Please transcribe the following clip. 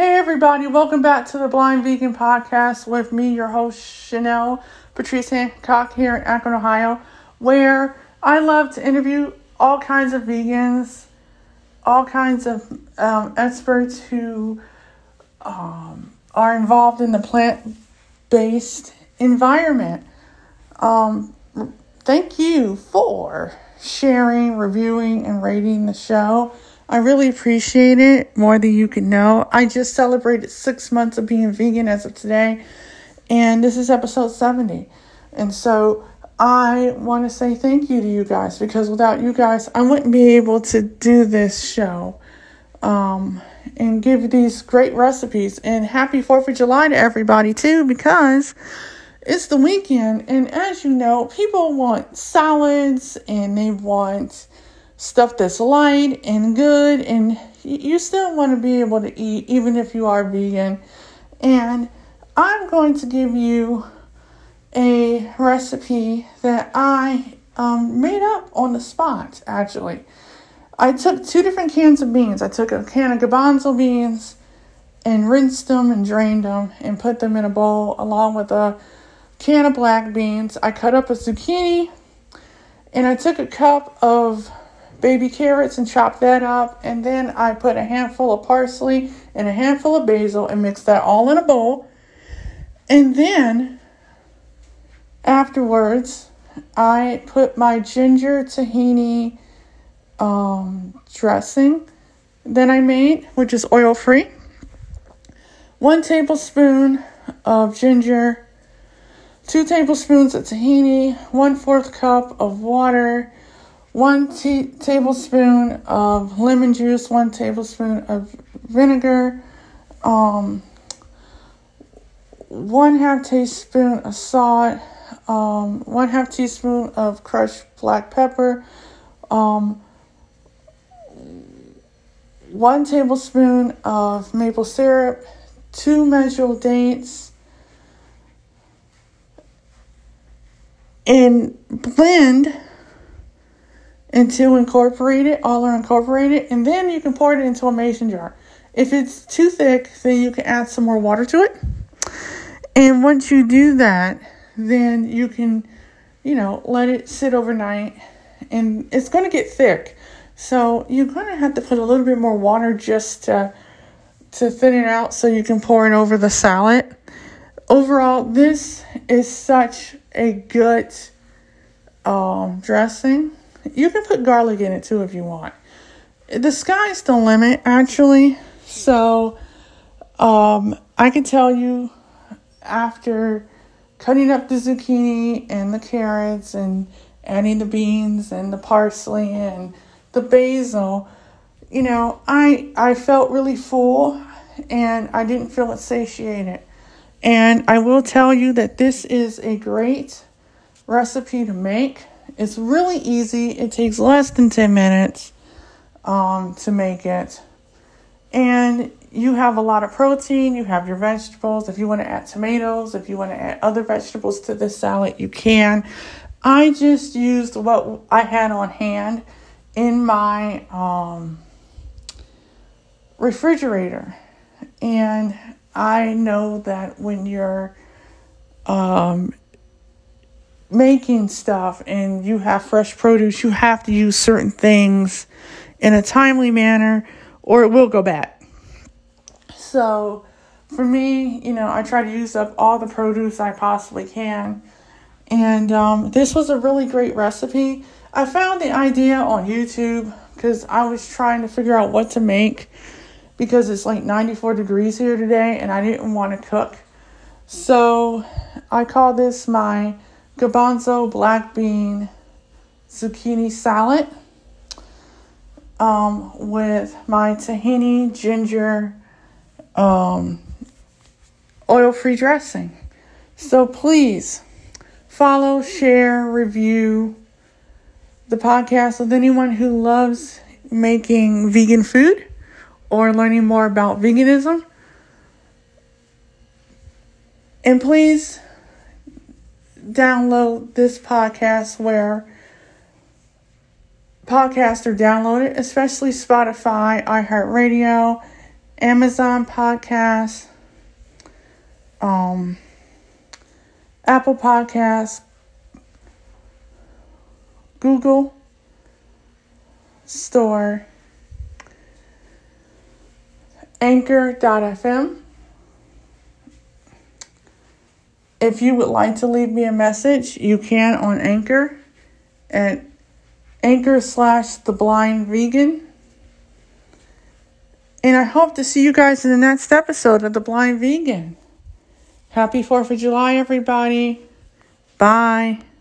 Hey, everybody, welcome back to the Blind Vegan Podcast with me, your host, Chanel Patrice Hancock, here in Akron, Ohio, where I love to interview all kinds of vegans, all kinds of um, experts who um, are involved in the plant based environment. Um, thank you for sharing, reviewing, and rating the show. I really appreciate it more than you can know. I just celebrated six months of being vegan as of today, and this is episode 70. And so I want to say thank you to you guys because without you guys, I wouldn't be able to do this show um, and give these great recipes. And happy 4th of July to everybody, too, because it's the weekend. And as you know, people want salads and they want stuff that's light and good and you still want to be able to eat even if you are vegan. And i'm going to give you a recipe that i um, made up on the spot actually. I took two different cans of beans. I took a can of garbanzo beans and rinsed them and drained them and put them in a bowl along with a can of black beans. I cut up a zucchini and i took a cup of baby carrots and chop that up. And then I put a handful of parsley and a handful of basil and mix that all in a bowl. And then afterwards, I put my ginger tahini um, dressing that I made, which is oil free. One tablespoon of ginger, two tablespoons of tahini, one fourth cup of water, one tea- tablespoon of lemon juice, one tablespoon of vinegar, um, one half teaspoon of salt, um, one half teaspoon of crushed black pepper, um, one tablespoon of maple syrup, two Medjool dates, and blend until incorporated, all are incorporated, and then you can pour it into a mason jar. If it's too thick, then you can add some more water to it. And once you do that, then you can, you know, let it sit overnight and it's going to get thick. So you're going to have to put a little bit more water just to to thin it out so you can pour it over the salad. Overall, this is such a good um, dressing you can put garlic in it too if you want. The sky's the limit, actually. So, um, I can tell you after cutting up the zucchini and the carrots and adding the beans and the parsley and the basil, you know, I I felt really full and I didn't feel satiated. And I will tell you that this is a great recipe to make. It's really easy. It takes less than 10 minutes um, to make it. And you have a lot of protein, you have your vegetables. If you want to add tomatoes, if you want to add other vegetables to this salad, you can. I just used what I had on hand in my um, refrigerator. And I know that when you're um, making stuff and you have fresh produce, you have to use certain things in a timely manner or it will go bad. So, for me, you know, I try to use up all the produce I possibly can. And um, this was a really great recipe. I found the idea on YouTube because I was trying to figure out what to make because it's like 94 degrees here today and I didn't want to cook. So I call this my garbanzo black bean zucchini salad um, with my tahini ginger um, oil free dressing. So please follow, share, review the podcast with anyone who loves making vegan food or learning more about veganism. And please download this podcast where podcasts are downloaded, especially Spotify, iHeartRadio, Amazon Podcasts, um, Apple Podcasts, Google Store, Anchor.fm. If you would like to leave me a message, you can on Anchor at Anchor slash The Blind Vegan. And I hope to see you guys in the next episode of The Blind Vegan. Happy 4th of July, everybody. Bye.